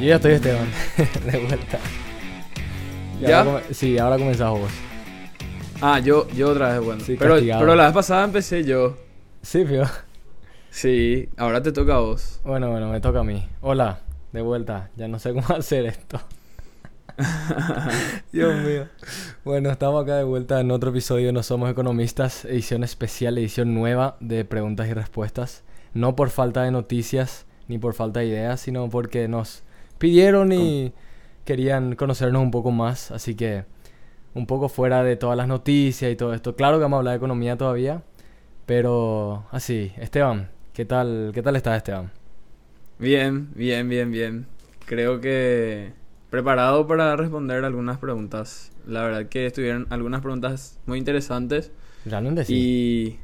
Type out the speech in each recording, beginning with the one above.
Yo ya estoy Esteban, de vuelta. Y ¿Ya? ahora sí, ahora comenzás vos. Ah, yo, yo otra vez, bueno. Sí, pero, castigado. pero la vez pasada empecé yo. Sí, fío. Sí, ahora te toca a vos. Bueno, bueno, me toca a mí. Hola, de vuelta. Ya no sé cómo hacer esto. Dios mío. Bueno, estamos acá de vuelta en otro episodio de No Somos Economistas, edición especial, edición nueva de preguntas y respuestas. No por falta de noticias ni por falta de ideas, sino porque nos pidieron y querían conocernos un poco más. Así que un poco fuera de todas las noticias y todo esto. Claro que vamos a hablar de economía todavía, pero así. Esteban, ¿qué tal, qué tal estás, Esteban? Bien, bien, bien, bien. Creo que preparado para responder algunas preguntas. La verdad que estuvieron algunas preguntas muy interesantes Realmente sí. y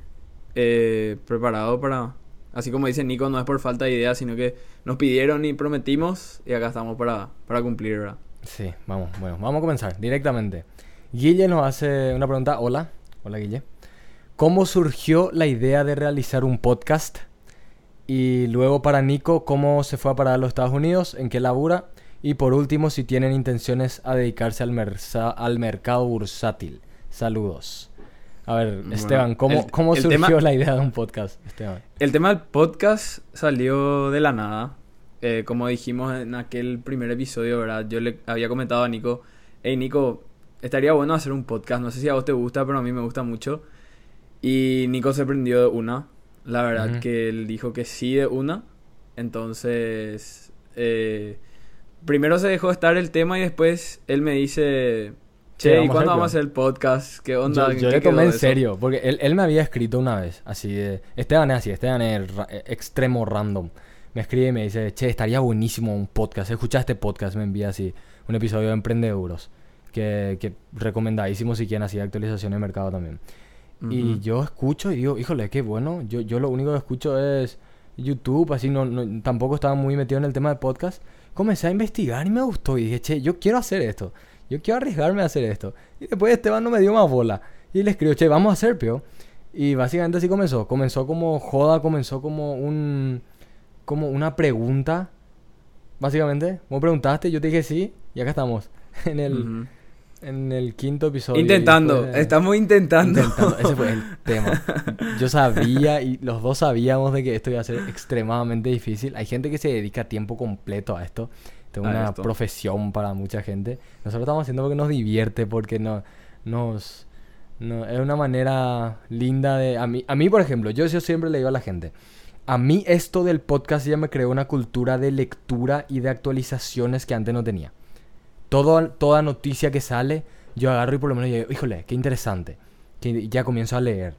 eh, preparado para... Así como dice Nico, no es por falta de ideas, sino que nos pidieron y prometimos y acá estamos para, para cumplir, ¿verdad? Sí, vamos, bueno, vamos a comenzar directamente. Guille nos hace una pregunta. Hola, hola Guille. ¿Cómo surgió la idea de realizar un podcast? Y luego para Nico, ¿cómo se fue a parar a los Estados Unidos? ¿En qué labura? Y por último, si tienen intenciones a dedicarse al, al mercado bursátil. Saludos. A ver, Esteban, ¿cómo, el- cómo el surgió tema- la idea de un podcast? Esteban. El tema del podcast salió de la nada. Eh, como dijimos en aquel primer episodio, ¿verdad? Yo le había comentado a Nico, hey Nico, estaría bueno hacer un podcast. No sé si a vos te gusta, pero a mí me gusta mucho. Y Nico se prendió de una. La verdad que él dijo que sí de una. Entonces, eh, primero se dejó estar el tema y después él me dice, che, ¿y cuándo hacerlo". vamos a hacer el podcast? ¿Qué onda? Yo, ¿En yo le tomé en eso?" serio, porque él, él me había escrito una vez, así de... Esteban es así, Esteban es ra- eh, extremo random. Me escribe y me dice, che, estaría buenísimo un podcast. Escucha este podcast, me envía así un episodio de Emprendeduros, que, que recomendadísimo si quieren así actualización de mercado también. Y Ujú. yo escucho y digo, híjole, qué bueno. Yo, yo lo único que escucho es YouTube, así no, no- tampoco estaba muy metido en el tema de podcast. Comencé a investigar y me gustó y dije, che, yo quiero hacer esto. Yo quiero arriesgarme a hacer esto. Y después Esteban no me dio más bola. Y le escribió, che, vamos a hacer, pio. Y básicamente así comenzó. Comenzó como joda, comenzó como un... Como una pregunta. Básicamente. Vos preguntaste, yo te dije sí. Y acá estamos. En el, en el quinto episodio. Intentando, estamos intentando. Intentando, Ese fue el tema. Yo sabía y los dos sabíamos de que esto iba a ser extremadamente difícil. Hay gente que se dedica tiempo completo a esto. Esto es A una esto. profesión para mucha gente. Nosotros estamos haciendo porque nos divierte, porque no, nos... No, es una manera linda de... A mí, a mí, por ejemplo, yo, yo siempre le digo a la gente, a mí esto del podcast ya me creó una cultura de lectura y de actualizaciones que antes no tenía. Todo, toda noticia que sale, yo agarro y por lo menos yo digo, híjole, qué interesante. Que ya comienzo a leer.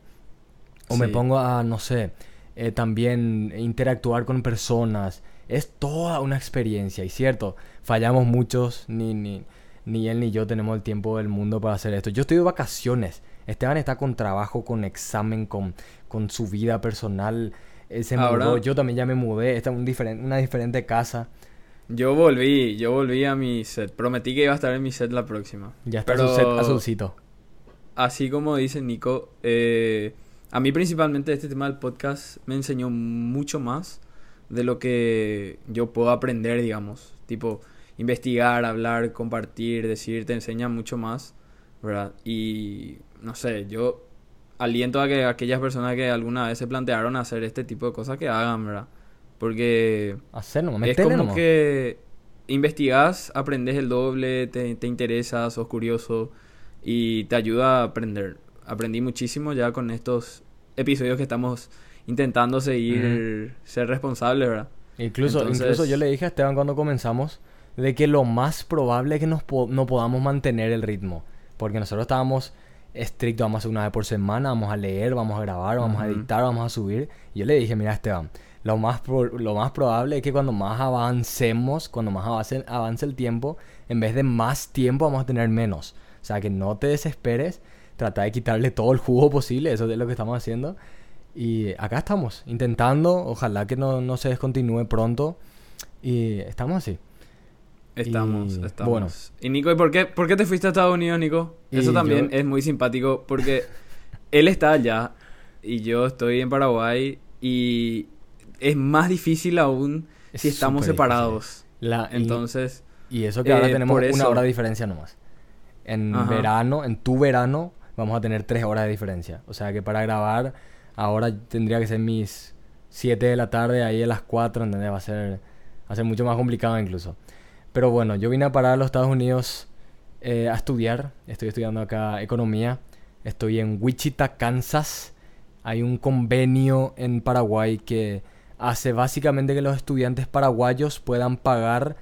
O me pongo a, no sé, eh, también interactuar con personas. Es toda una experiencia. Y cierto, fallamos muchos, ni, ni, ni él ni yo tenemos el tiempo del mundo para hacer esto. Yo estoy de vacaciones. Esteban está con trabajo, con examen, con, con su vida personal. Él se Ahora- mudó, yo también ya me mudé. Está en un diferen- una diferente casa. Yo volví, yo volví a mi set. Prometí que iba a estar en mi set la próxima. Ya está Pero su set azulcito. así como dice Nico, eh, a mí principalmente este tema del podcast me enseñó mucho más de lo que yo puedo aprender, digamos. Tipo, investigar, hablar, compartir, decir, te enseña mucho más, ¿verdad? Y no sé, yo aliento a que aquellas personas que alguna vez se plantearon hacer este tipo de cosas que hagan, ¿verdad? Porque Hacer nomás, es como nomás. que investigás, aprendes el doble, te, te interesas, sos curioso y te ayuda a aprender. Aprendí muchísimo ya con estos episodios que estamos intentando seguir ser responsables, ¿verdad? Incluso, Entonces- incluso yo le dije a Esteban cuando comenzamos de que lo más probable es que nos po- no podamos mantener el ritmo. Porque nosotros estábamos estrictos, vamos a hacer una vez por semana, vamos a leer, vamos a grabar, vamos a editar, vamos a subir. Y yo le dije, mira Esteban, lo más, lo más probable es que cuando más avancemos, cuando más avance, avance el tiempo, en vez de más tiempo vamos a tener menos. O sea, que no te desesperes, trata de quitarle todo el jugo posible, eso es lo que estamos haciendo. Y acá estamos, intentando, ojalá que no, no se descontinúe pronto. Y estamos así. Estamos, Y, estamos. bueno. Y Nico, ¿y por qué, por qué te fuiste a Estados Unidos, Nico? Y Eso también yo- es muy simpático porque él está allá y yo estoy en Paraguay y es más difícil aún Es si estamos separados. La, y- Entonces, Y eso que ahora Eh, tenemos por una eso- hora de diferencia nomás. En Ajá. verano, en tu verano, vamos a tener tres horas de diferencia. O sea que para grabar, ahora tendría que ser mis 7 de la tarde, ahí a las 4, ¿entendés? Va a ser, a ser mucho más complicado incluso. Pero bueno, yo vine a parar a los Estados Unidos eh, a estudiar. Estoy estudiando acá economía. Estoy en Wichita, Kansas. Hay un convenio en Paraguay que hace básicamente que los estudiantes paraguayos puedan pagar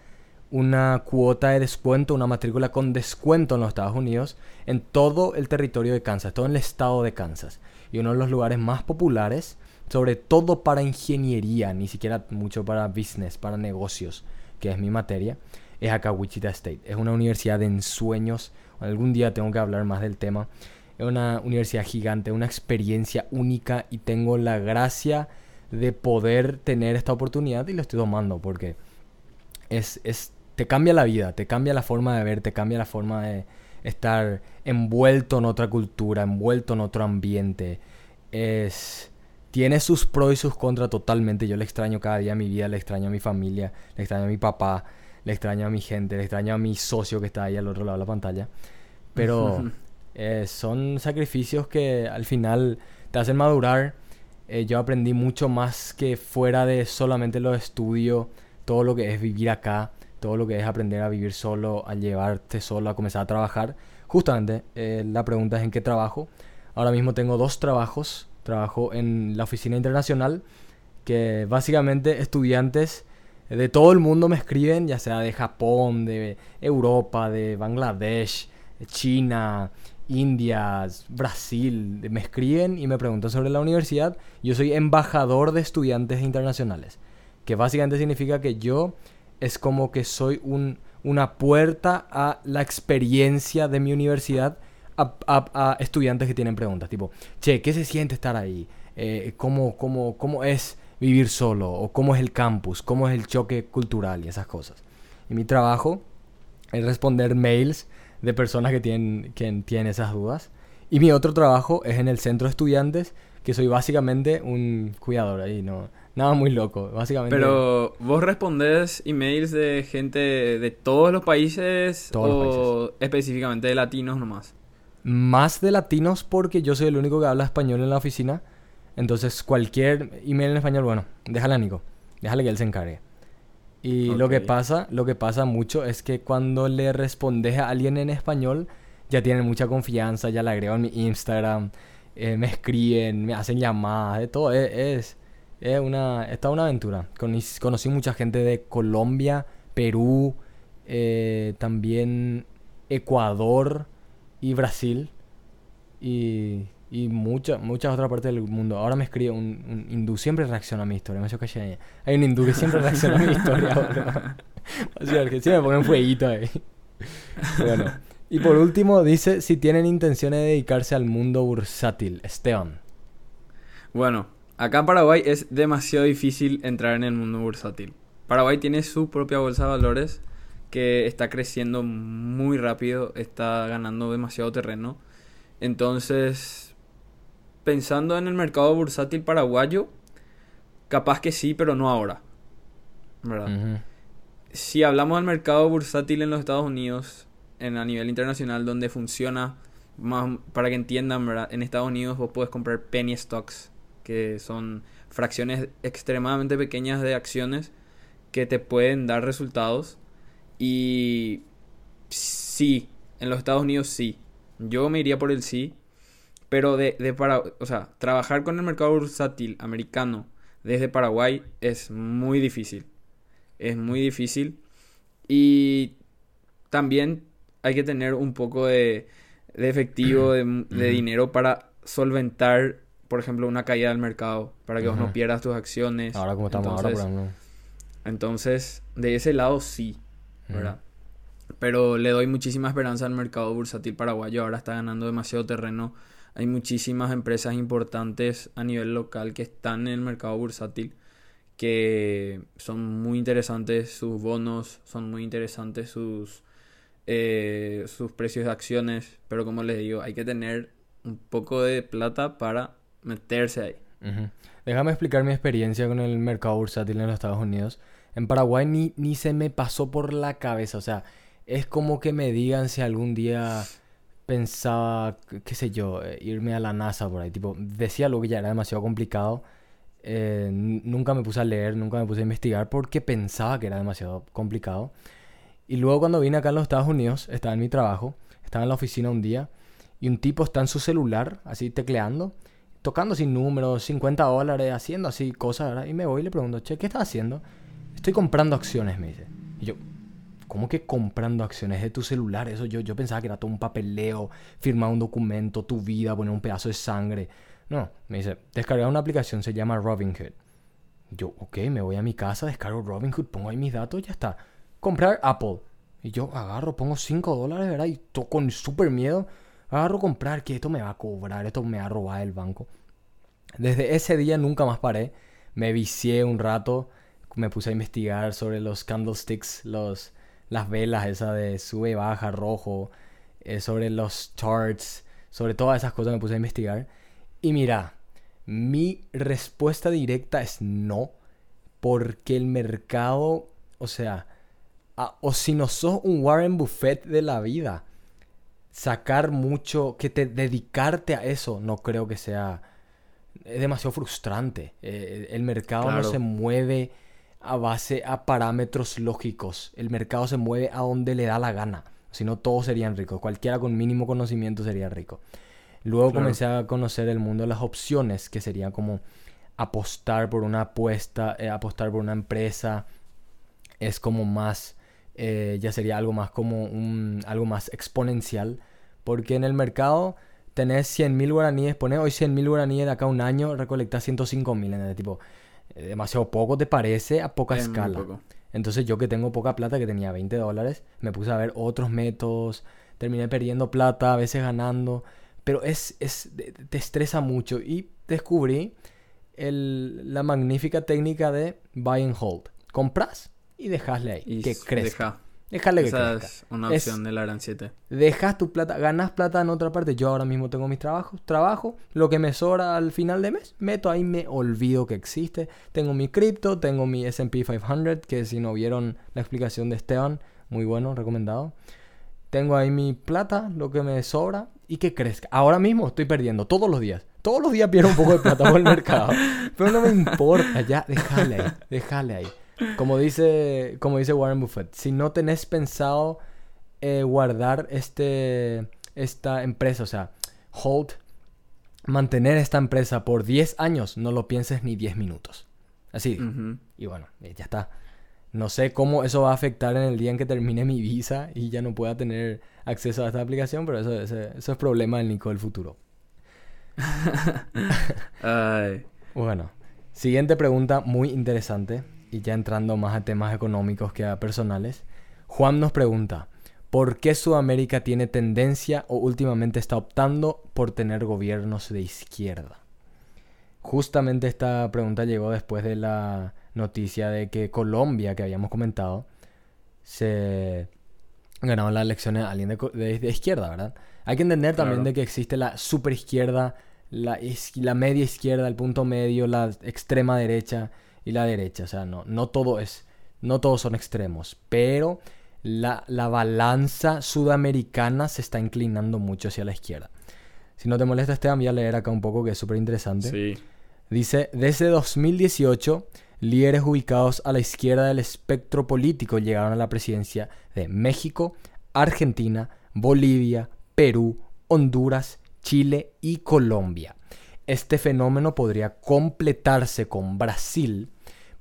una cuota de descuento, una matrícula con descuento en los Estados Unidos, en todo el territorio de Kansas, todo el estado de Kansas. Y uno de los lugares más populares, sobre todo para ingeniería, ni siquiera mucho para business, para negocios, que es mi materia, es acá Wichita State. Es una universidad de ensueños. Algún día tengo que hablar más del tema. Es una universidad gigante, una experiencia única y tengo la gracia de poder tener esta oportunidad y lo estoy tomando porque es, es, te cambia la vida, te cambia la forma de ver, te cambia la forma de estar envuelto en otra cultura, envuelto en otro ambiente. Es, tiene sus pros y sus contras totalmente. Yo le extraño cada día a mi vida, le extraño a mi familia, le extraño a mi papá, le extraño a mi gente, le extraño a mi socio que está ahí al otro lado de la pantalla. Pero eh, son sacrificios que al final te hacen madurar. Eh, yo aprendí mucho más que fuera de solamente los estudios, todo lo que es vivir acá, todo lo que es aprender a vivir solo, a llevarte solo, a comenzar a trabajar. Justamente, eh, la pregunta es en qué trabajo. Ahora mismo tengo dos trabajos. Trabajo en la oficina internacional, que básicamente estudiantes de todo el mundo me escriben, ya sea de Japón, de Europa, de Bangladesh, de China, India, Brasil, me escriben y me preguntan sobre la universidad. Yo soy embajador de estudiantes internacionales, que básicamente significa que yo es como que soy un, una puerta a la experiencia de mi universidad a, estudiantes que tienen preguntas, tipo, che, ¿qué se siente estar ahí? Eh, ¿cómo, cómo, ¿Cómo es vivir solo? ¿O cómo es el campus? ¿Cómo es el choque cultural y esas cosas? Y mi trabajo es responder mails de personas que tienen, que tienen esas dudas. Y mi otro trabajo es en el centro de estudiantes, que soy básicamente un cuidador ahí, no, nada muy loco, básicamente. Pero vos respondés emails de gente de todos los países Todos los o específicamente de latinos nomás. Más de latinos porque yo soy el único que habla español en la oficina. Entonces cualquier email en español, bueno, déjale a Nico. Déjale que él se encargue. Y lo que pasa, lo que pasa mucho es que cuando le respondes a alguien en español, ya tienen mucha confianza, ya le agrego en mi Instagram, eh, me escriben, me hacen llamadas, de todo. Es, es, es una, es toda una aventura. Conocí, mucha gente de Colombia, Perú, eh, también Ecuador y Brasil. Y, y mucha- muchas otras partes del mundo. Ahora me escribe un, hindú, siempre reacciona a mi historia. Me. Hay un hindú que siempre reacciona a mi historia. O sea, que siempre me pone un fueguito ahí. Bueno. Y por último, dice si tienen intenciones de dedicarse al mundo bursátil. Esteban. Bueno, acá en Paraguay es demasiado difícil entrar en el mundo bursátil. Paraguay tiene su propia bolsa de valores que está creciendo muy rápido, está ganando demasiado terreno. Entonces, pensando en el mercado bursátil paraguayo, capaz que sí, pero no ahora. ¿Verdad? Si hablamos del mercado bursátil en los Estados Unidos, en, a nivel internacional, donde funciona, más, para que entiendan, ¿verdad? en Estados Unidos vos puedes comprar penny stocks, que son fracciones extremadamente pequeñas de acciones que te pueden dar resultados. Y sí, en los Estados Unidos sí. Yo me iría por el sí. Pero de, de para, o sea, trabajar con el mercado bursátil americano desde Paraguay es muy difícil. Es muy difícil. Y también hay que tener un poco de, de efectivo, de, de dinero para solventar, por ejemplo, una caída del mercado. Para que vos no pierdas tus acciones. Ahora como estamos ahora, por Entonces, ejemplo. entonces, de ese lado sí, ¿verdad? Pero le doy muchísima esperanza al mercado bursátil paraguayo. Ahora está ganando demasiado terreno. Hay muchísimas empresas importantes a nivel local que están en el mercado bursátil que son muy interesantes sus bonos, son muy interesantes sus, eh, sus precios de acciones. Pero como les digo, hay que tener un poco de plata para meterse ahí. Déjame explicar mi experiencia con el mercado bursátil en los Estados Unidos. En Paraguay ni, ni se me pasó por la cabeza. O sea, es como que me digan si algún día pensaba, qué sé yo, eh, irme a la NASA por ahí. Tipo, decía lo que ya era demasiado complicado. Eh, nunca me puse a leer, nunca me puse a investigar porque pensaba que era demasiado complicado. Y luego cuando vine acá a los Estados Unidos, estaba en mi trabajo, estaba en la oficina un día y un tipo está en su celular, así tecleando, tocando sin números, 50 dólares, haciendo así cosas, ¿verdad? Y me voy y le pregunto, che, ¿qué estás haciendo? Estoy comprando acciones, me dice. Y yo, ¿cómo que comprando acciones de tu celular? Eso yo, yo pensaba que era todo un papeleo, firmar un documento, tu vida, poner un pedazo de sangre. No, me dice, descargar una aplicación, se llama Robinhood. Yo, ok, me voy a mi casa, descargo Robinhood, pongo ahí mis datos, ya está. Comprar Apple. Y yo agarro, pongo 5 dólares, ¿verdad? Y to- con súper miedo, agarro comprar, que esto me va a cobrar, esto me va a robar el banco. Desde ese día nunca más paré. Me vicié un rato, me puse a investigar sobre los candlesticks, los, las velas esas de sube, baja, rojo, eh, sobre los charts, sobre todas esas cosas me puse a investigar. Y mira, mi respuesta directa es no, porque el mercado, o sea, o si no sos un Warren Buffett de la vida, sacar mucho, que te dedicarte a eso, no creo que sea, es demasiado frustrante. Eh, el mercado no se mueve a base a parámetros lógicos, el mercado se mueve a donde le da la gana, si no todos serían ricos, cualquiera con mínimo conocimiento sería rico. Luego Claro. comencé a conocer el mundo de las opciones, que sería como apostar por una apuesta, eh, apostar por una empresa, es como más, eh, ya sería algo más como un, algo más exponencial, porque en el mercado tenés 100 mil guaraníes, pones hoy 100 mil guaraníes de acá a un año, recolectás 105 mil, tipo, eh, demasiado poco te parece a poca Es escala. poco. Entonces yo que tengo poca plata, que tenía 20 dólares, me puse a ver otros métodos, terminé perdiendo plata, a veces ganando, pero es, es, te estresa mucho y descubrí el- la magnífica técnica de buy and hold. Compras y dejasle ahí, Y que crezca. deja. Déjale que Esa crezca. es una opción de la Gran 7. Dejas tu plata, ganas plata en otra parte. Yo ahora mismo tengo mis trabajos, trabajo, lo que me sobra al final de mes, meto ahí, me olvido que existe. Tengo mi cripto, tengo mi SP 500, que si no vieron la explicación de Esteban, muy bueno, recomendado. Tengo ahí mi plata, lo que me sobra y que crezca. Ahora mismo estoy perdiendo todos los días. Todos los días pierdo un poco de plata por el mercado. Pero no me importa, ya, déjale ahí, déjale ahí. Como dice, como dice Warren Buffett, si no tenés pensado eh, guardar este, esta empresa, o sea, hold, mantener esta empresa por 10 años, no lo pienses ni 10 minutos. Así. dijo. Ujú. Y bueno, eh, ya está. No sé cómo eso va a afectar en el día en que termine mi visa y ya no pueda tener acceso a esta aplicación, pero eso, ese- eso es problema del Nico del futuro. Ay, Bueno, siguiente pregunta muy interesante y ya entrando más a temas económicos que a personales. Juan nos pregunta, ¿por qué Sudamérica tiene tendencia o últimamente está optando por tener gobiernos de izquierda? Justamente esta pregunta llegó después de la noticia de que Colombia, que habíamos comentado, se ganaron las elecciones a alguien de, co- de- de izquierda, ¿verdad? Hay que entender también de que existe la super izquierda, la, la media izquierda, el punto medio, la extrema derecha y la derecha. O sea, no, no todo es, no todos son extremos, pero la, la balanza sudamericana se está inclinando mucho hacia la izquierda. Si no te molesta, Esteban, voy a leer acá un poco que es súper interesante. sí. Dice, desde 2018, líderes ubicados a la izquierda del espectro político llegaron a la presidencia de México, Argentina, Bolivia, Perú, Honduras, Chile y Colombia. Este fenómeno podría completarse con Brasil,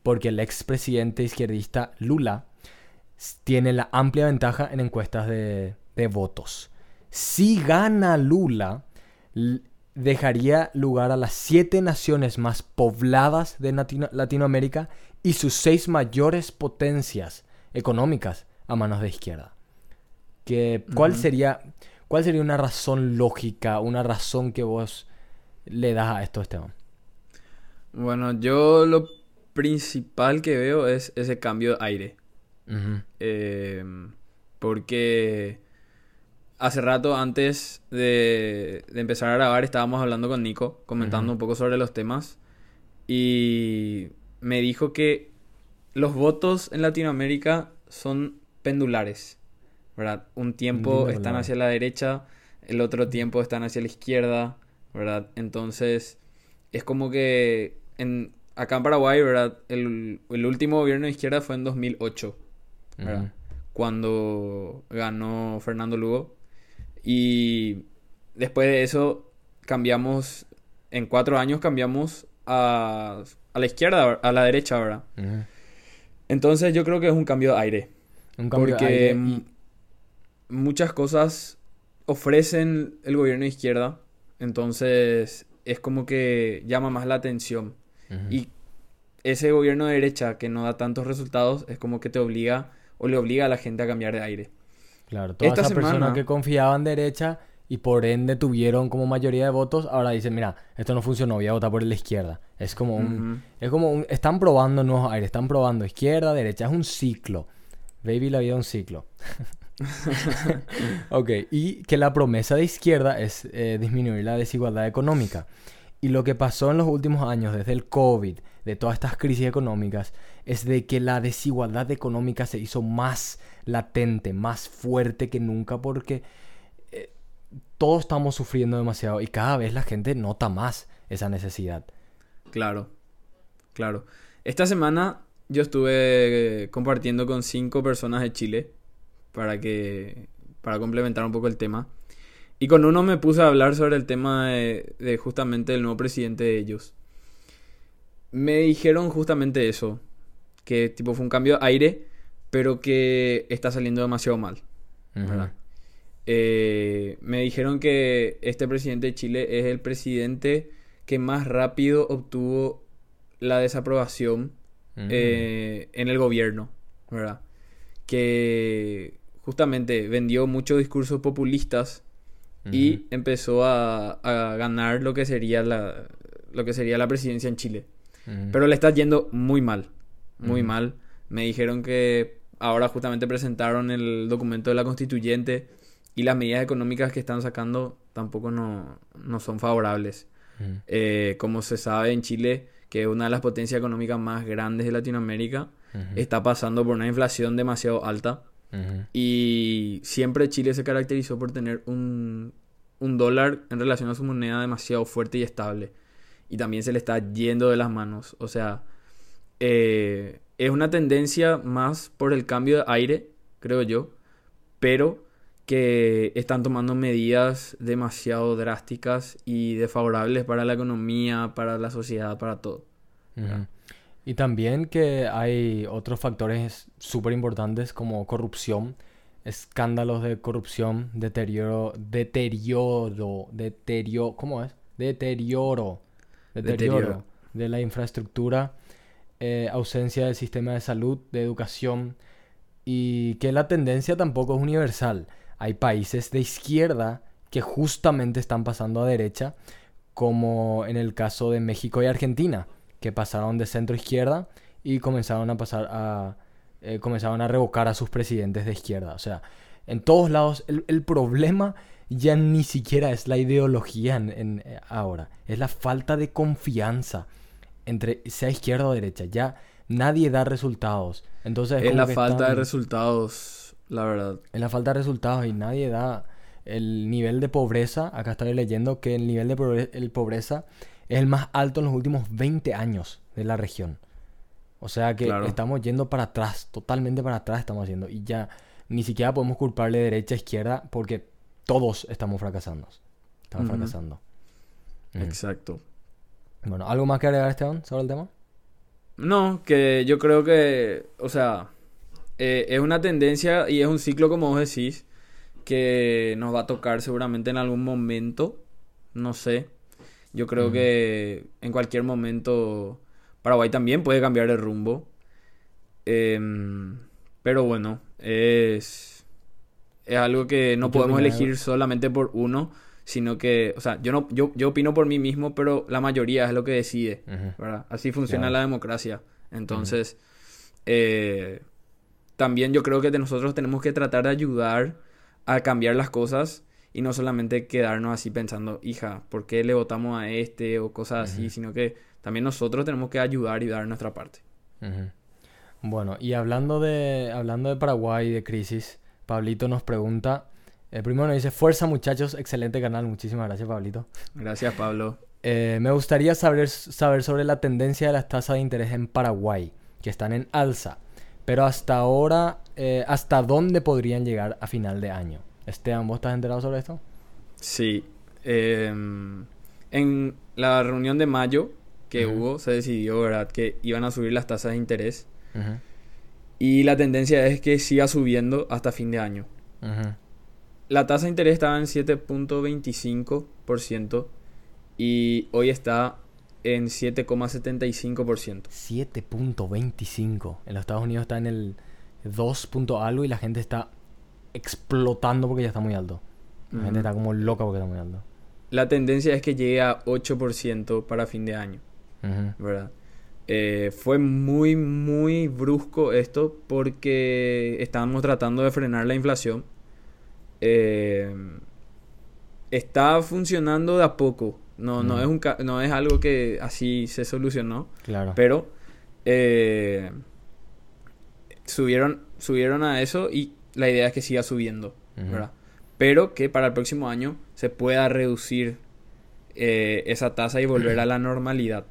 porque el expresidente izquierdista Lula tiene la amplia ventaja en encuestas de, de votos. Si gana Lula, dejaría lugar a las siete naciones más pobladas de Latino- Latinoamérica y sus seis mayores potencias económicas a manos de izquierda. Que, ¿cuál, sería, ¿Cuál sería una razón lógica, una razón que vos le das a esto, Esteban? Bueno, yo lo principal que veo es ese cambio de aire. Eh, porque hace rato antes de, de empezar a grabar estábamos hablando con Nico, comentando un poco sobre los temas. y me dijo que los votos en Latinoamérica son pendulares, ¿verdad? Un tiempo están hacia la derecha, el otro tiempo están hacia la izquierda, ¿verdad? Entonces, es como que en, acá en Paraguay, ¿verdad? El, el último gobierno de izquierda fue en 2008, ¿verdad? Cuando ganó Fernando Lugo. Y después de eso cambiamos, en cuatro años cambiamos a, a la izquierda, a la derecha, ¿verdad? Entonces yo creo que es un cambio de aire. Un cambio de Porque aire m- y- muchas cosas ofrecen el gobierno de izquierda. Entonces es como que llama más la atención. Y ese gobierno de derecha que no da tantos resultados es como que te obliga o le obliga a la gente a cambiar de aire. Claro, toda Esta esa persona semana- que confiaba en derecha y por ende tuvieron como mayoría de votos, ahora dicen, mira, esto no funcionó, voy a votar por la izquierda. Es como un, es como un, están probando nuevos aires, están probando izquierda, derecha, es un ciclo. Baby, la vida es un ciclo. ok, y que la promesa de izquierda es eh, disminuir la desigualdad económica. Y lo que pasó en los últimos años, desde el COVID, de todas estas crisis económicas, es de que la desigualdad económica se hizo más latente, más fuerte que nunca, porque eh, todos estamos sufriendo demasiado y cada vez la gente nota más esa necesidad. Claro, claro. Esta semana yo estuve eh, compartiendo con cinco personas de Chile para que para complementar un poco el tema. Y con uno me puse a hablar sobre el tema de, de justamente el nuevo presidente de ellos. Me dijeron justamente eso, que tipo fue un cambio de aire, pero que está saliendo demasiado mal. Eh, me dijeron que este presidente de Chile es el presidente que más rápido obtuvo la desaprobación eh, en el gobierno, ¿verdad? Que justamente vendió muchos discursos populistas y empezó a, a ganar lo que sería la lo que sería la presidencia en Chile. Pero le está yendo muy mal, muy mal. Me dijeron que ahora justamente presentaron el documento de la constituyente y las medidas económicas que están sacando tampoco no, no son favorables. Eh, como se sabe en Chile, que es una de las potencias económicas más grandes de Latinoamérica, está pasando por una inflación demasiado alta. Y siempre Chile se caracterizó por tener un, un dólar en relación a su moneda demasiado fuerte y estable. Y también se le está yendo de las manos. O sea, eh, es una tendencia más por el cambio de aire, creo yo. Pero que están tomando medidas demasiado drásticas y desfavorables para la economía, para la sociedad, para todo. Ujú. Y también que hay otros factores súper importantes como corrupción, escándalos de corrupción, deterioro, deterioro, deterioro, ¿cómo es? Deterioro, deterioro, Deterioro. de la infraestructura, eh, ausencia del sistema de salud, de educación y que la tendencia tampoco es universal. Hay países de izquierda que justamente están pasando a derecha, como en el caso de México y Argentina, que pasaron de centro izquierda y comenzaron a pasar a eh, comenzaron a revocar a sus presidentes de izquierda. O sea, en todos lados el, el problema ya ni siquiera es la ideología en, en, eh, ahora, es la falta de confianza entre sea izquierda o derecha. Ya nadie da resultados. Entonces Es como la falta de resultados, la verdad. es la falta de resultados y nadie da el nivel de pobreza. Acá estoy leyendo que el nivel de pobreza es el más alto en los últimos 20 años de la región. O sea que Claro. estamos yendo para atrás, totalmente para atrás estamos yendo. Y ya ni siquiera podemos culparle derecha, izquierda, porque todos estamos fracasando. Estamos fracasando. Exacto. Bueno, ¿algo más que agregar, Esteban, sobre el tema? No, que yo creo que, o sea, eh, es una tendencia y es un ciclo, como vos decís, que nos va a tocar seguramente en algún momento, no sé. Yo creo que en cualquier momento Paraguay también puede cambiar de rumbo. Em, pero bueno, es, es algo que no ¿Y qué podemos elegir solamente por uno, sino que, o sea, yo no, yo, yo opino por mí mismo, pero la mayoría es lo que decide. ¿verdad? Así funciona la democracia. Entonces, eh, también yo creo que de nosotros tenemos que tratar de ayudar a cambiar las cosas y no solamente quedarnos así pensando, hija, ¿por qué le votamos a este o cosas así? Sino que también nosotros tenemos que ayudar y dar nuestra parte. Bueno, y hablando de, hablando de Paraguay y de crisis, Pablito nos pregunta, el primero nos dice, fuerza muchachos, excelente canal, muchísimas gracias Pablito. Gracias, Pablo. Eh, me gustaría saber, saber sobre la tendencia de las tasas de interés en Paraguay, que están en alza, pero hasta ahora, eh, ¿hasta dónde podrían llegar a final de año? Esteban, ¿vos estás enterado sobre esto? Sí. em, en la reunión de mayo que hubo, se decidió, ¿verdad?, que iban a subir las tasas de interés. Y la tendencia es que siga subiendo hasta fin de año. La tasa de interés estaba en 7.25% y hoy está en 7,75%. 7.25. En los Estados Unidos está en el 2. punto algo y la gente está explotando porque ya está muy alto. La gente está como loca porque está muy alto. La tendencia es que llegue a 8% para fin de año. ¿verdad? Eh, fue muy, muy brusco esto porque estábamos tratando de frenar la inflación. Eh, está funcionando de a poco. No, no, es un, no es algo que así se solucionó. Claro. Pero eh, subieron, subieron a eso y la idea es que siga subiendo. ¿verdad? Pero que para el próximo año se pueda reducir eh, esa tasa y volver a la normalidad.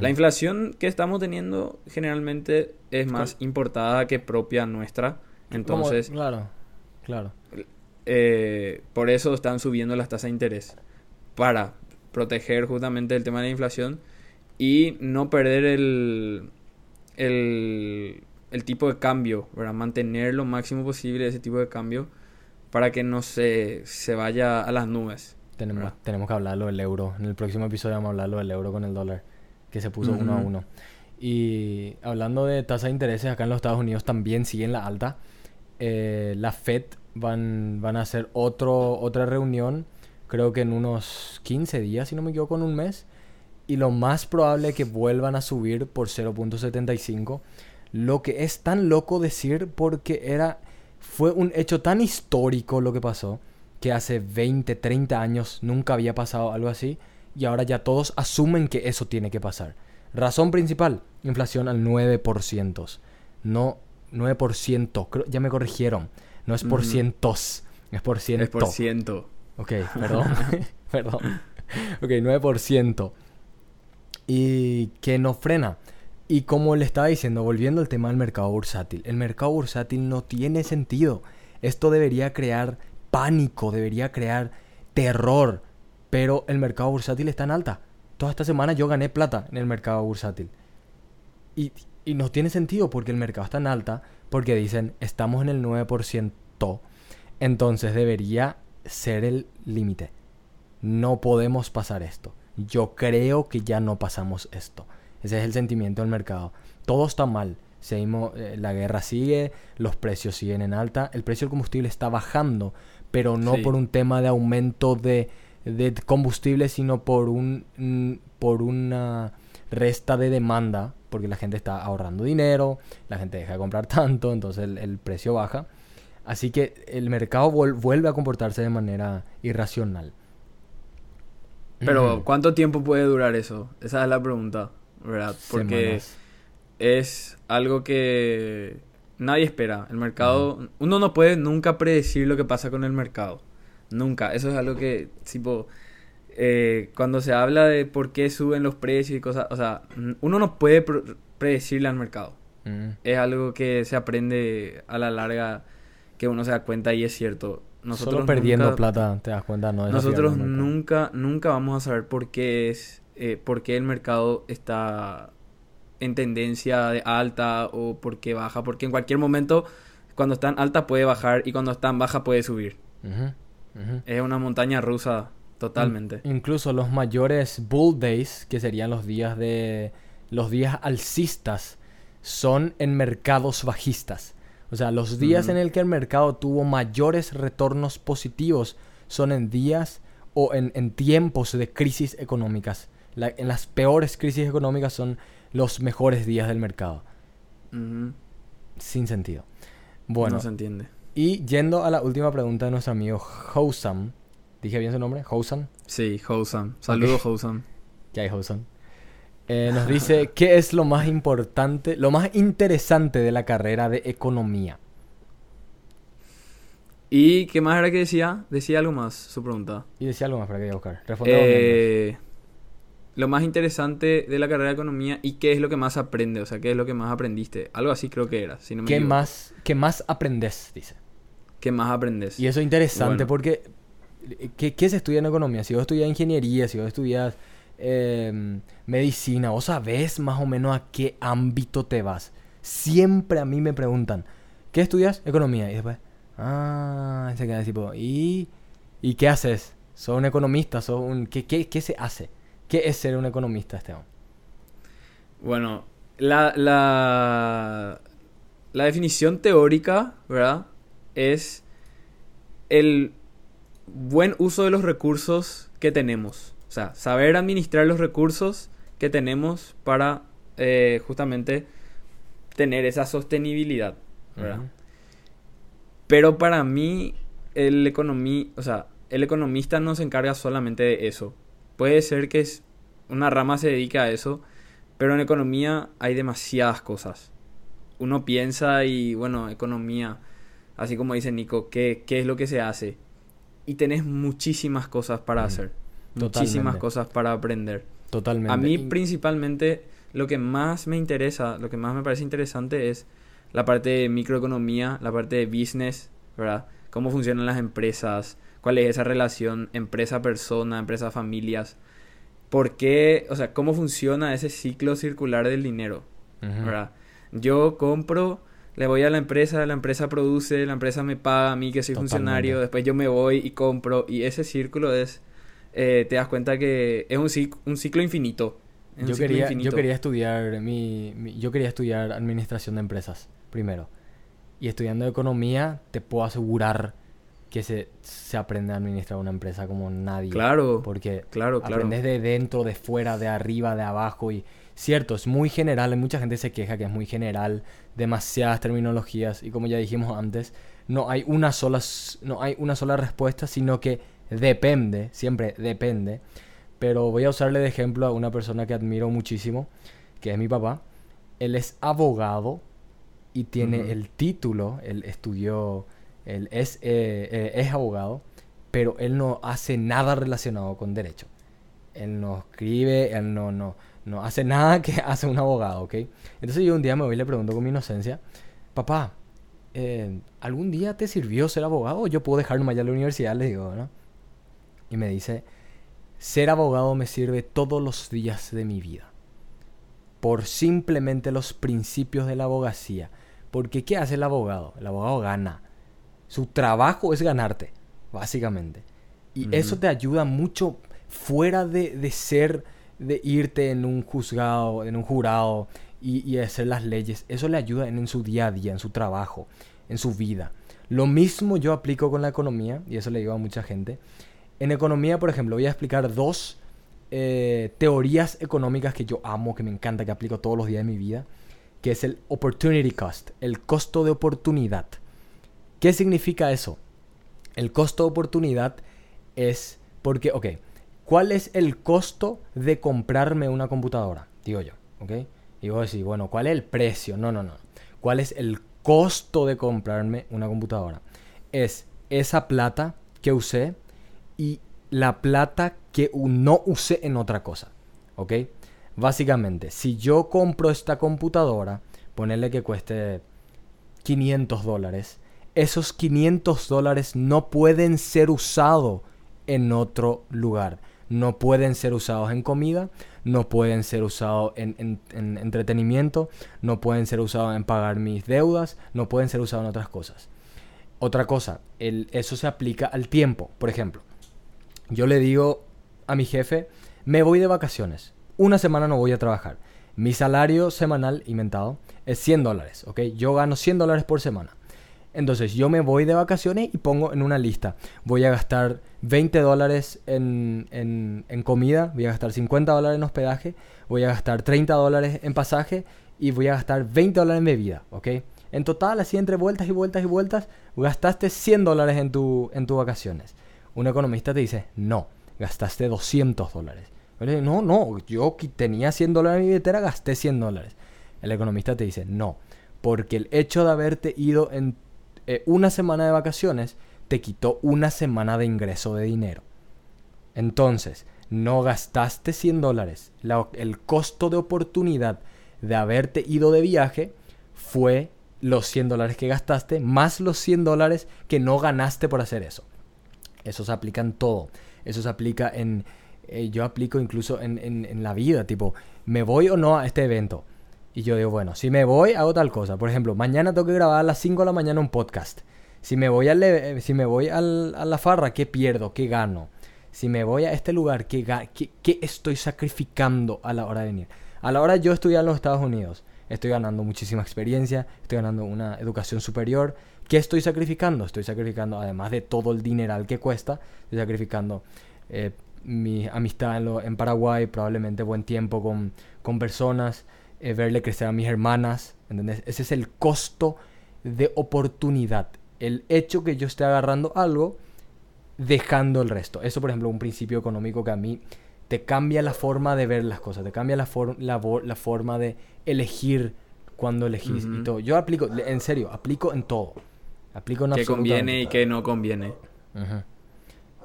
La inflación que estamos teniendo generalmente es más importada que propia nuestra. Entonces, claro, claro. eh, por eso están subiendo las tasas de interés. Para proteger justamente el tema de la inflación y no perder el, el, el tipo de cambio, ¿verdad? Mantener lo máximo posible ese tipo de cambio para que no se, se vaya a las nubes. Tenemos, ¿verdad? tenemos que hablarlo del euro. En el próximo episodio vamos a hablarlo del euro con el dólar, que se puso uno a uno. Y hablando de tasa de intereses, acá en los Estados Unidos también siguen la alta. Eh, la Fed van, van a hacer otro, otra reunión, creo que en unos 15 días, si no me equivoco, en un mes. Y lo más probable es que vuelvan a subir por 0.75. Lo que es tan loco decir porque era fue un hecho tan histórico lo que pasó que hace 20, 30 años nunca había pasado algo así y ahora ya todos asumen que eso tiene que pasar. Razón principal, inflación al 9%. No 9%, creo- ya me corrigieron. No es por cientos, es por ciento. Es por ciento. Ok, perdón. perdón. Ok, 9%. Y que no frena. Y como le estaba diciendo, volviendo al tema del mercado bursátil, el mercado bursátil no tiene sentido. Esto debería crear pánico, debería crear terror. Pero el mercado bursátil está en alta. Toda esta semana yo gané plata en el mercado bursátil. Y, y no tiene sentido porque el mercado está en alta, porque dicen, estamos en el 9%. Entonces debería ser el límite. No podemos pasar esto. Yo creo que ya no pasamos esto. Ese es el sentimiento del mercado. Todo está mal. Seguimos, eh, la guerra sigue, los precios siguen en alta, el precio del combustible está bajando, pero no Sí. por un tema de aumento de, de combustible, sino por un mm, por una resta de demanda, porque la gente está ahorrando dinero, la gente deja de comprar tanto, entonces el, el precio baja. Así que el mercado vuel- vuelve a comportarse de manera irracional. Pero. ¿cuánto tiempo puede durar eso? Esa es la pregunta, ¿verdad? Porque Semanas. es algo que nadie espera. El mercado, uno no puede nunca predecir lo que pasa con el mercado. Nunca. Eso es algo que, tipo, eh, cuando se habla de por qué suben los precios y cosas, o sea, uno no puede predecirle al mercado. Mm. Es algo que se aprende a la larga, que uno se da cuenta y es cierto. Nosotros Solo perdiendo nunca- plata, te das cuenta, no nosotros nunca, nunca vamos a saber por qué es, eh, por qué el mercado está en tendencia de alta o por qué baja, porque en cualquier momento, cuando está en alta puede bajar y cuando está en baja puede subir. Ujú, ujú. Es una montaña rusa totalmente. In- incluso los mayores bull days, que serían los días de los días alcistas, son en mercados bajistas. O sea, los días Ujú. en el que el mercado tuvo mayores retornos positivos son en días o en, en tiempos de crisis económicas. La- en las peores crisis económicas son los mejores días del mercado. Sin sentido. Bueno, no se entiende. y yendo a la última pregunta de nuestro amigo Housam. ¿Dije bien su nombre? Housam. Sí, Housam. Saludos, Housam. ¿Qué hay, Housam? Eh, nos dice, ¿qué es lo más importante, lo más interesante de la carrera de economía? ¿Y qué más era que decía? Decía algo más, su pregunta. Y decía algo más para que voy a buscar. Respondemos mientras. Eh, lo más interesante de la carrera de economía y qué es lo que más aprende, o sea, qué es lo que más aprendiste. Algo así creo que era, si no me ¿Qué equivoco. más, ¿Qué más aprendes? Dice. ¿Qué más aprendes? Y eso es interesante Bueno. porque ¿qué, qué se estudia en economía? Si vos estudias ingeniería, si vos estudias eh, medicina, vos sabés más o menos a qué ámbito te vas. Siempre a mí me preguntan, ¿qué estudias? Economía. Y después, ah, se queda tipo, ¿y, ¿y qué haces? ¿Sos un economista? ¿Sos un, ¿qué, qué, qué se hace? ¿Qué es ser un economista, Esteban? Bueno, la, la, la definición teórica, ¿verdad? Es el buen uso de los recursos que tenemos. O sea, saber administrar los recursos que tenemos para eh, justamente tener esa sostenibilidad, ¿verdad? Pero para mí, el economí, o sea, el economista no se encarga solamente de eso. Puede ser que es- una rama se dedique a eso, pero en economía hay demasiadas cosas. Uno piensa y, bueno, economía, así como dice Nico, ¿qué, qué es lo que se hace? Y tenés muchísimas cosas para Mm, hacer, muchísimas totalmente. cosas para aprender. Totalmente. A mí principalmente lo que más me interesa, lo que más me parece interesante es la parte de microeconomía, la parte de business, ¿verdad? Cómo funcionan las empresas, cuál es esa relación empresa-persona, empresa-familias, por qué, o sea, cómo funciona ese ciclo circular del dinero. ¿verdad? Yo compro, le voy a la empresa, la empresa produce, la empresa me paga a mí que soy Totalmente. funcionario, después yo me voy y compro, y ese círculo es, eh, te das cuenta que es un, cic- un ciclo infinito. Es un Yo ciclo quería, yo quería estudiar mi, mi- yo quería estudiar administración de empresas primero. Y estudiando economía te puedo asegurar que se, se aprende a administrar una empresa como nadie. Claro, Porque claro, claro. aprendes de dentro, de fuera, de arriba, de abajo. Y cierto, es muy general. Mucha gente se queja que es muy general. Demasiadas terminologías. Y como ya dijimos antes, no hay una sola, no hay una sola respuesta, sino que depende, siempre depende. Pero voy a usarle de ejemplo a una persona que admiro muchísimo, que es mi papá. Él es abogado y tiene el título, él estudió, él es, eh, eh, es abogado, pero él no hace nada relacionado con derecho. Él no escribe, él no, no, no hace nada que hace un abogado, ¿ok? Entonces yo un día me voy y le pregunto con mi inocencia, papá, eh, ¿algún día te sirvió ser abogado? Yo puedo dejarme allá a la universidad, le digo, ¿no? Y me dice, ser abogado me sirve todos los días de mi vida. Por simplemente los principios de la abogacía. Porque ¿qué hace el abogado? El abogado gana. Su trabajo es ganarte, básicamente. Y eso te ayuda mucho fuera de, de ser, de irte en un juzgado, en un jurado y, y hacer las leyes. Eso le ayuda en, en su día a día, en su trabajo, en su vida. Lo mismo yo aplico con la economía, y eso le digo a mucha gente. En economía, por ejemplo, voy a explicar dos eh, teorías económicas que yo amo, que me encanta, que aplico todos los días de mi vida, que es el opportunity cost, el costo de oportunidad. ¿Qué significa eso? El costo de oportunidad es porque, ok, ¿cuál es el costo de comprarme una computadora? Digo yo, ¿ok? Y vos decís, bueno, ¿cuál es el precio? No, no, no. ¿Cuál es el costo de comprarme una computadora? Es esa plata que usé y la plata que no usé en otra cosa, ¿ok? Básicamente, si yo compro esta computadora, ponerle que cueste 500 dólares, esos 500 dólares no pueden ser usados en otro lugar. No pueden ser usados en comida, no pueden ser usados en, en- en entretenimiento, no pueden ser usados en pagar mis deudas, no pueden ser usados en otras cosas. Otra cosa, el- eso se aplica al tiempo. Por ejemplo, yo le digo a mi jefe, me voy de vacaciones. Una semana no voy a trabajar. Mi salario semanal inventado es 100 dólares, ¿ok? Yo gano 100 dólares por semana. Entonces yo me voy de vacaciones y pongo en una lista. Voy a gastar 20 dólares en, en- en comida, voy a gastar 50 dólares en hospedaje, voy a gastar 30 dólares en pasaje y voy a gastar 20 dólares en bebida, ¿ok? En total, así entre vueltas y vueltas y vueltas, gastaste 100 dólares en tu, en tus vacaciones. Un economista te dice, no, gastaste 200 dólares. No, no, yo tenía 100 dólares en mi billetera, gasté 100 dólares. El economista te dice, no, porque el hecho de haberte ido en eh, una semana de vacaciones te quitó una semana de ingreso de dinero. Entonces, no gastaste 100 dólares. La- el costo de oportunidad de haberte ido de viaje fue los 100 dólares que gastaste más los 100 dólares que no ganaste por hacer eso. Eso se aplica en todo. Eso se aplica en... eh, yo aplico incluso en, en- en la vida, tipo, ¿me voy o no a este evento? Y yo digo, bueno, si me voy, hago tal cosa. Por ejemplo, mañana tengo que grabar a las 5 de la mañana un podcast. Si me voy, al, e- si me voy a la farra, ¿qué pierdo? ¿Qué gano? Si me voy a este lugar, ¿qué, qué, qué estoy sacrificando a la hora de venir? A la hora de yo estudiar en los Estados Unidos, estoy ganando muchísima experiencia, estoy ganando una educación superior. ¿Qué estoy sacrificando? Estoy sacrificando, además de todo el dineral que cuesta, estoy sacrificando eh, mi amistad en, en Paraguay, probablemente buen tiempo con, con personas, eh, verle crecer a mis hermanas, ¿entendés? Ese es el costo de oportunidad. El hecho que yo esté agarrando algo dejando el resto. Eso, por ejemplo, un principio económico que a mí te cambia la forma de ver las cosas, te cambia la, for- la, la forma de elegir cuando elegís y todo. Yo aplico, en serio, aplico en todo. Aplico en Que absolutamente conviene y que no conviene.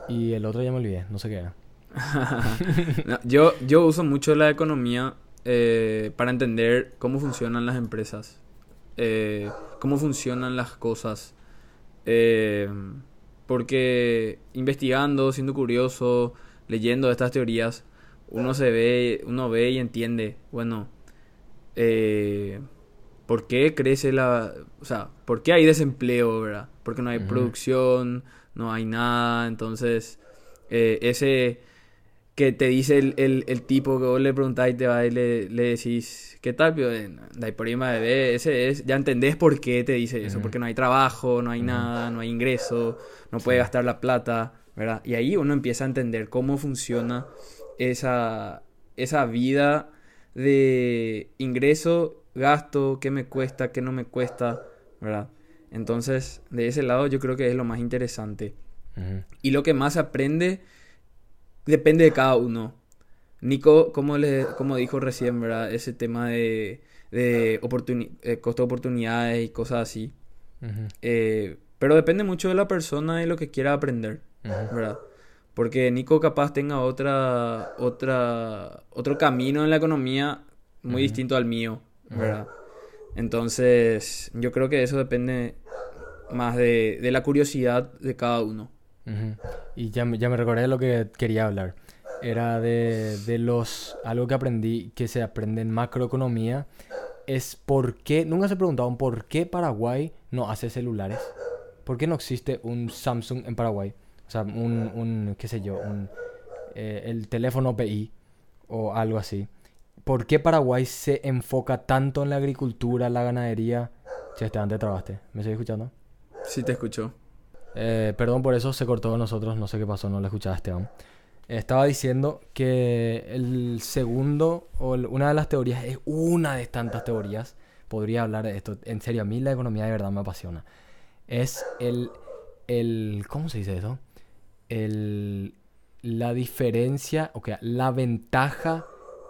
Y el otro ya me olvidé, no sé qué era. No, yo, yo uso mucho la economía eh, para entender cómo funcionan las empresas, eh, cómo funcionan las cosas. eh, porque investigando, siendo curioso, leyendo estas teorías, uno se ve, uno ve y entiende, bueno, eh, ¿por qué crece la, o sea, por qué hay desempleo, verdad? Porque no hay producción, no hay nada, entonces eh, ese que te dice el, el, el tipo que vos le preguntáis y te va y le, le decís, ¿qué tal? Por ahí, bebé, ese es, ya entendés por qué te dice eso, porque no hay trabajo, no hay nada, no hay ingreso, no puede Sí. gastar la plata, ¿verdad? Y ahí uno empieza a entender cómo funciona esa, esa vida de ingreso, gasto, qué me cuesta, qué no me cuesta, ¿verdad? Entonces, de ese lado yo creo que es lo más interesante. Y lo que más aprende depende de cada uno. Nico, como, le, como dijo recién, ¿verdad? Ese tema de, de oportuni- eh, costo de oportunidades y cosas así. Eh, pero depende mucho de la persona y lo que quiera aprender. ¿verdad? Porque Nico capaz tenga otra, otra, otro camino en la economía muy distinto al mío, ¿verdad? Entonces, yo creo que eso depende más de, de la curiosidad de cada uno. Ujú. Y ya, ya me recordé de lo que quería hablar. Era de, de los... Algo que aprendí, que se aprende en macroeconomía, es por qué... Nunca se preguntaban por qué Paraguay no hace celulares. ¿Por qué no existe un Samsung en Paraguay? O sea, un, un qué sé yo, un, eh, el teléfono PI o algo así. ¿Por qué Paraguay se enfoca tanto en la agricultura, la ganadería? Che, te trabaste. ¿Me estoy escuchando? Sí, te escucho. Eh, perdón por eso, se cortó con nosotros, no sé qué pasó, no le escuchaba a Esteban. Estaba diciendo que el segundo, o el- una de las teorías, es una de tantas teorías, podría hablar de esto, en serio, a mí la economía de verdad me apasiona. Es el, el ¿cómo se dice eso? El, la diferencia, o sea, la ventaja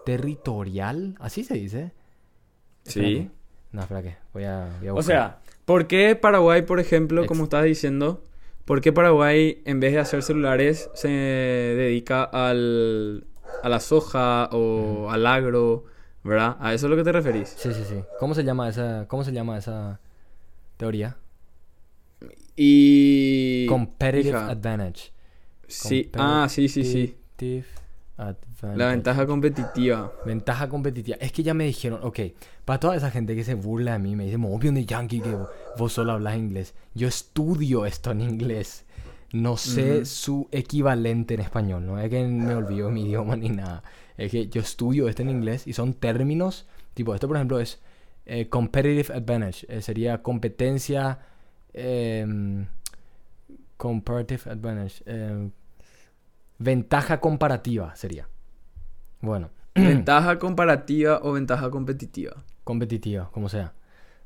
territorial, así se dice. Espera Sí. que- No, espera que, voy a, voy a O buscar. sea, ¿por qué Paraguay, por ejemplo, como estabas diciendo, por qué Paraguay, en vez de hacer celulares, se dedica al, a la soja o al agro, ¿verdad? ¿A eso es lo que te referís? Sí, sí, sí. ¿Cómo se llama esa, cómo se llama esa teoría? Y... Competitive hija, advantage. Sí, ah, sí, sí, sí. Advantage. La ventaja competitiva. Ventaja competitiva. Es que ya me dijeron, ok, para toda esa gente que se burla de mí, me dice, obvio de yankee que vo- vos solo hablas inglés. Yo estudio esto en inglés. No sé su equivalente en español. No es que me olvido mi idioma ni nada. Es que yo estudio esto en inglés y son términos. Tipo, esto por ejemplo es eh, competitive advantage. eh, sería competencia. em, comparative advantage. Ventaja comparativa sería. Bueno. ¿Ventaja comparativa o ventaja competitiva? competitiva, como sea.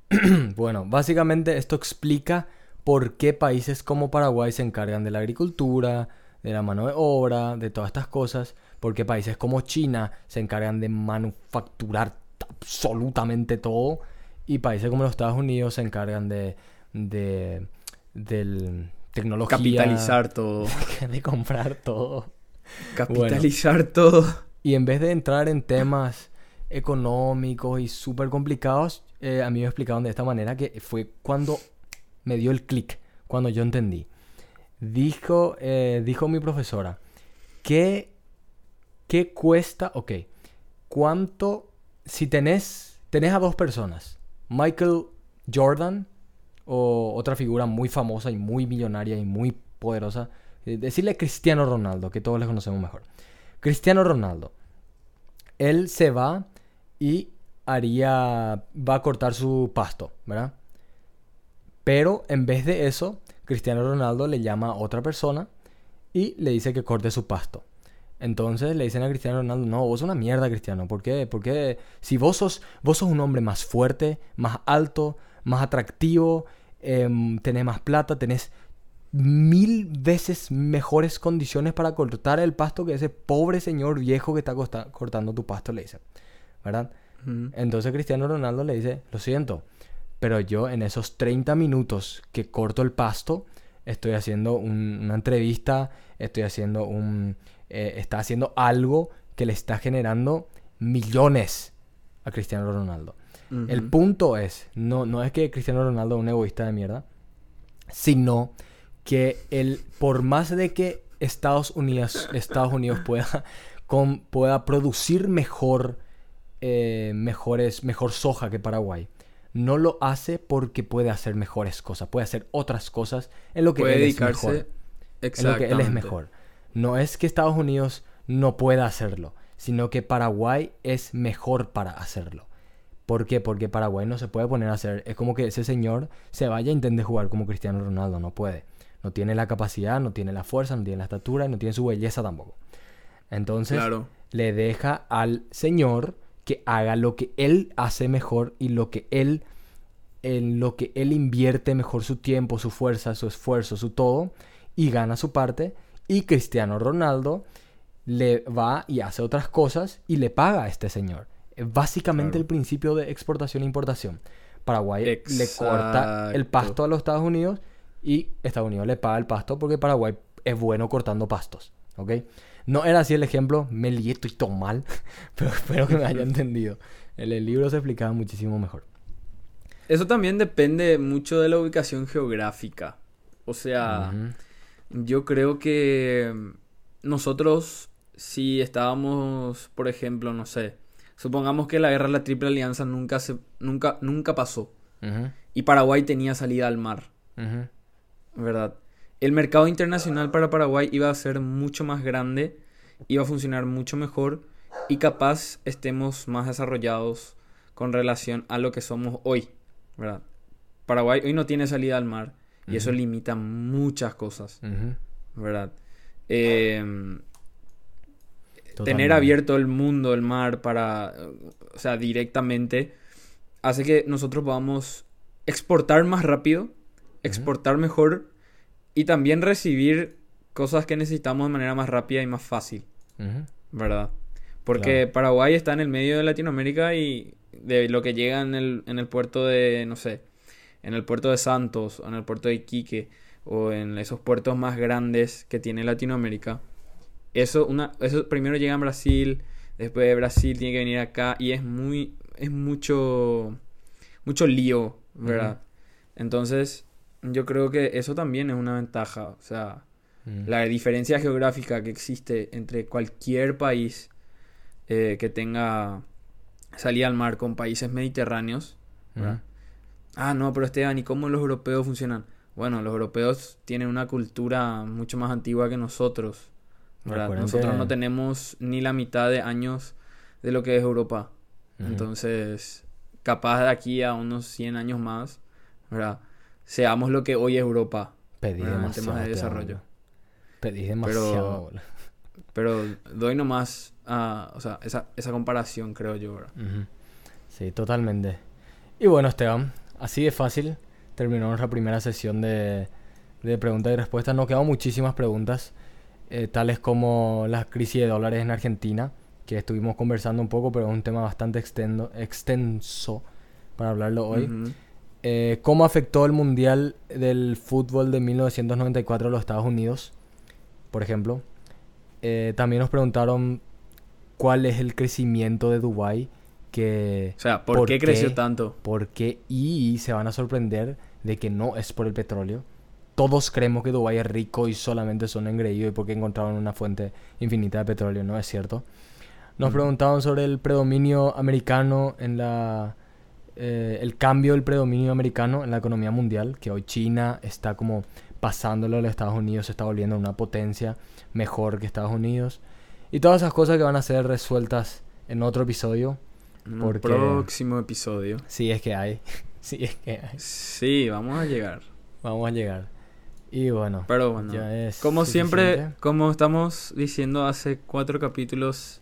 bueno, básicamente esto explica por qué países como Paraguay se encargan de la agricultura, de la mano de obra, de todas estas cosas, Porque países como China se encargan de manufacturar absolutamente todo. Y países como los Estados Unidos se encargan de. de del tecnología. Capitalizar todo. de comprar todo. Capitalizar todo. Y en vez de entrar en temas económicos y súper complicados, eh, a mí me explicaron de esta manera que fue cuando me dio el clic, cuando yo entendí. Dijo, eh, dijo mi profesora, ¿qué, ¿qué cuesta? Ok, ¿cuánto? Si tenés, tenés a dos personas, Michael Jordan o otra figura muy famosa y muy millonaria y muy poderosa, eh, decirle Cristiano Ronaldo, que todos le conocemos mejor. Cristiano Ronaldo él se va y haría, va a cortar su pasto, ¿verdad? Pero en vez de eso, Cristiano Ronaldo le llama a otra persona y le dice que corte su pasto. Entonces le dicen a Cristiano Ronaldo, no, vos una mierda, Cristiano. ¿Por qué? Porque si vos sos, vos sos un hombre más fuerte, más alto, más atractivo, em, tenés más plata, tenés mil veces mejores condiciones para cortar el pasto que ese pobre señor viejo que está cortando tu pasto, le dice. ¿Verdad? Entonces Cristiano Ronaldo le dice, lo siento, pero yo en esos 30 minutos que corto el pasto, estoy haciendo una entrevista, estoy haciendo un... Eh, está haciendo algo que le está generando millones a Cristiano Ronaldo. El punto es, no, no es que Cristiano Ronaldo es un egoísta de mierda, sino que el, por más de que Estados Unidos, Estados Unidos pueda, con, pueda producir mejor, eh, mejores, mejor soja que Paraguay, no lo hace porque puede hacer mejores cosas, puede hacer otras cosas en lo que él es mejor. En lo que él es mejor. No es que Estados Unidos no pueda hacerlo, sino que Paraguay es mejor para hacerlo. ¿Por qué? Porque Paraguay no se puede poner a hacer. Es como que ese señor se vaya e intente jugar como Cristiano Ronaldo, no puede. No tiene la capacidad, no tiene la fuerza, no tiene la estatura y no tiene su belleza tampoco. Entonces le deja al Señor que haga lo que Él hace mejor y lo que Él, en lo que Él invierte mejor su tiempo, su fuerza, su esfuerzo, su todo, y gana su parte. Y Cristiano Ronaldo le va y hace otras cosas y le paga a este señor. Básicamente el principio de exportación e importación. Paraguay le corta el pasto a los Estados Unidos y Estados Unidos le paga el pasto porque Paraguay es bueno cortando pastos. ¿Ok? No era así el ejemplo, me lié, estoy todo mal, pero espero que me haya entendido. En el libro se explicaba muchísimo mejor. Eso también depende mucho de la ubicación geográfica. O sea, yo creo que nosotros, si estábamos, por ejemplo, no sé, supongamos que la guerra de la Triple Alianza nunca, se, nunca, nunca pasó y Paraguay tenía salida al mar. ¿verdad? El mercado internacional para Paraguay iba a ser mucho más grande, iba a funcionar mucho mejor y capaz estemos más desarrollados con relación a lo que somos hoy, ¿verdad? Paraguay hoy no tiene salida al mar y eso limita muchas cosas, ¿verdad? Tener abierto el mundo, el mar para, o sea, directamente, hace que nosotros podamos exportar más rápido exportar mejor y también recibir cosas que necesitamos de manera más rápida y más fácil. ¿Verdad? Porque Paraguay está en el medio de Latinoamérica y de lo que llega en el, en el puerto de, no sé, en el puerto de Santos o en el puerto de Iquique o en esos puertos más grandes que tiene Latinoamérica. Eso, una, eso primero llega en Brasil, después de Brasil tiene que venir acá y es muy, es mucho, mucho lío, ¿verdad? Entonces, yo creo que eso también es una ventaja. O sea, mm. la diferencia geográfica que existe entre cualquier país eh, que tenga salida al mar con países mediterráneos. Ah, no, pero Esteban, ¿y cómo los europeos funcionan? Bueno, los europeos tienen una cultura mucho más antigua que nosotros. Nosotros no tenemos ni la mitad de años de lo que es Europa. Entonces, capaz de aquí a unos 100 años más, ¿verdad? seamos lo que hoy es Europa. Pedí demasiado. de desarrollo. Pedí demasiado. Pero, doy nomás a, o sea, esa, esa comparación, creo yo. Sí, totalmente. Y bueno, Esteban, así de fácil terminó nuestra primera sesión de, de preguntas y respuestas. Nos quedan muchísimas preguntas. Eh, tales como la crisis de dólares en Argentina, que estuvimos conversando un poco, pero es un tema bastante extendo- extenso para hablarlo hoy. Eh, ¿Cómo afectó el Mundial del Fútbol de 1994 a los Estados Unidos? Por ejemplo. Eh, también nos preguntaron cuál es el crecimiento de Dubái, que O sea, ¿por, ¿Por qué creció tanto? por qué y se van a sorprender de que no es por el petróleo. Todos creemos que Dubái es rico y solamente son engreídos y porque encontraron una fuente infinita de petróleo, no es cierto. Nos Ujú. preguntaban sobre el predominio americano en la eh, el cambio del predominio americano en la economía mundial, que hoy China está como pasándolo a los Estados Unidos, se está volviendo una potencia mejor que Estados Unidos. Y todas esas cosas que van a ser resueltas en otro episodio, En Porque- próximo episodio. si es que hay. si es que hay. Sí, vamos a llegar. Vamos a llegar. Y bueno, Pero bueno, como siempre, suficiente. como estamos diciendo hace cuatro capítulos,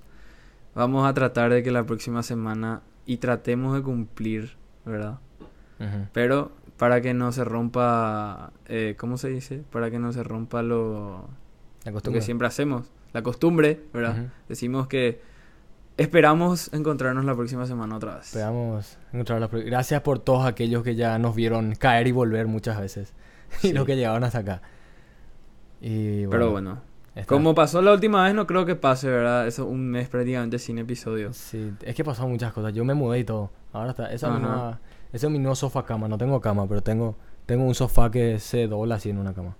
vamos a tratar de que la próxima semana y tratemos de cumplir, ¿verdad? Ujú. Pero para que no se rompa, eh, ¿cómo se dice? Para que no se rompa lo, La lo que siempre hacemos, la costumbre, ¿verdad? Ujú. Decimos que esperamos encontrarnos la próxima semana otra vez. Esperamos encontrar la pro- Gracias por todos aquellos que ya nos vieron caer y volver muchas veces. Y los que llegaron hasta acá. Y Pero bueno, está. como pasó la última vez, no creo que pase, ¿verdad? Eso un mes prácticamente sin episodios. Sí, es que pasaron muchas cosas. Yo me mudé y todo. Ahora está. Esa es ese es mi nuevo sofá cama. No tengo cama, pero tengo, tengo un sofá que se dobla así en una cama.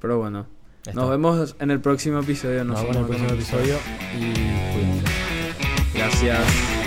Pero bueno, nos vemos en el próximo episodio. Nos vemos en el próximo episodio y cuídense. Gracias.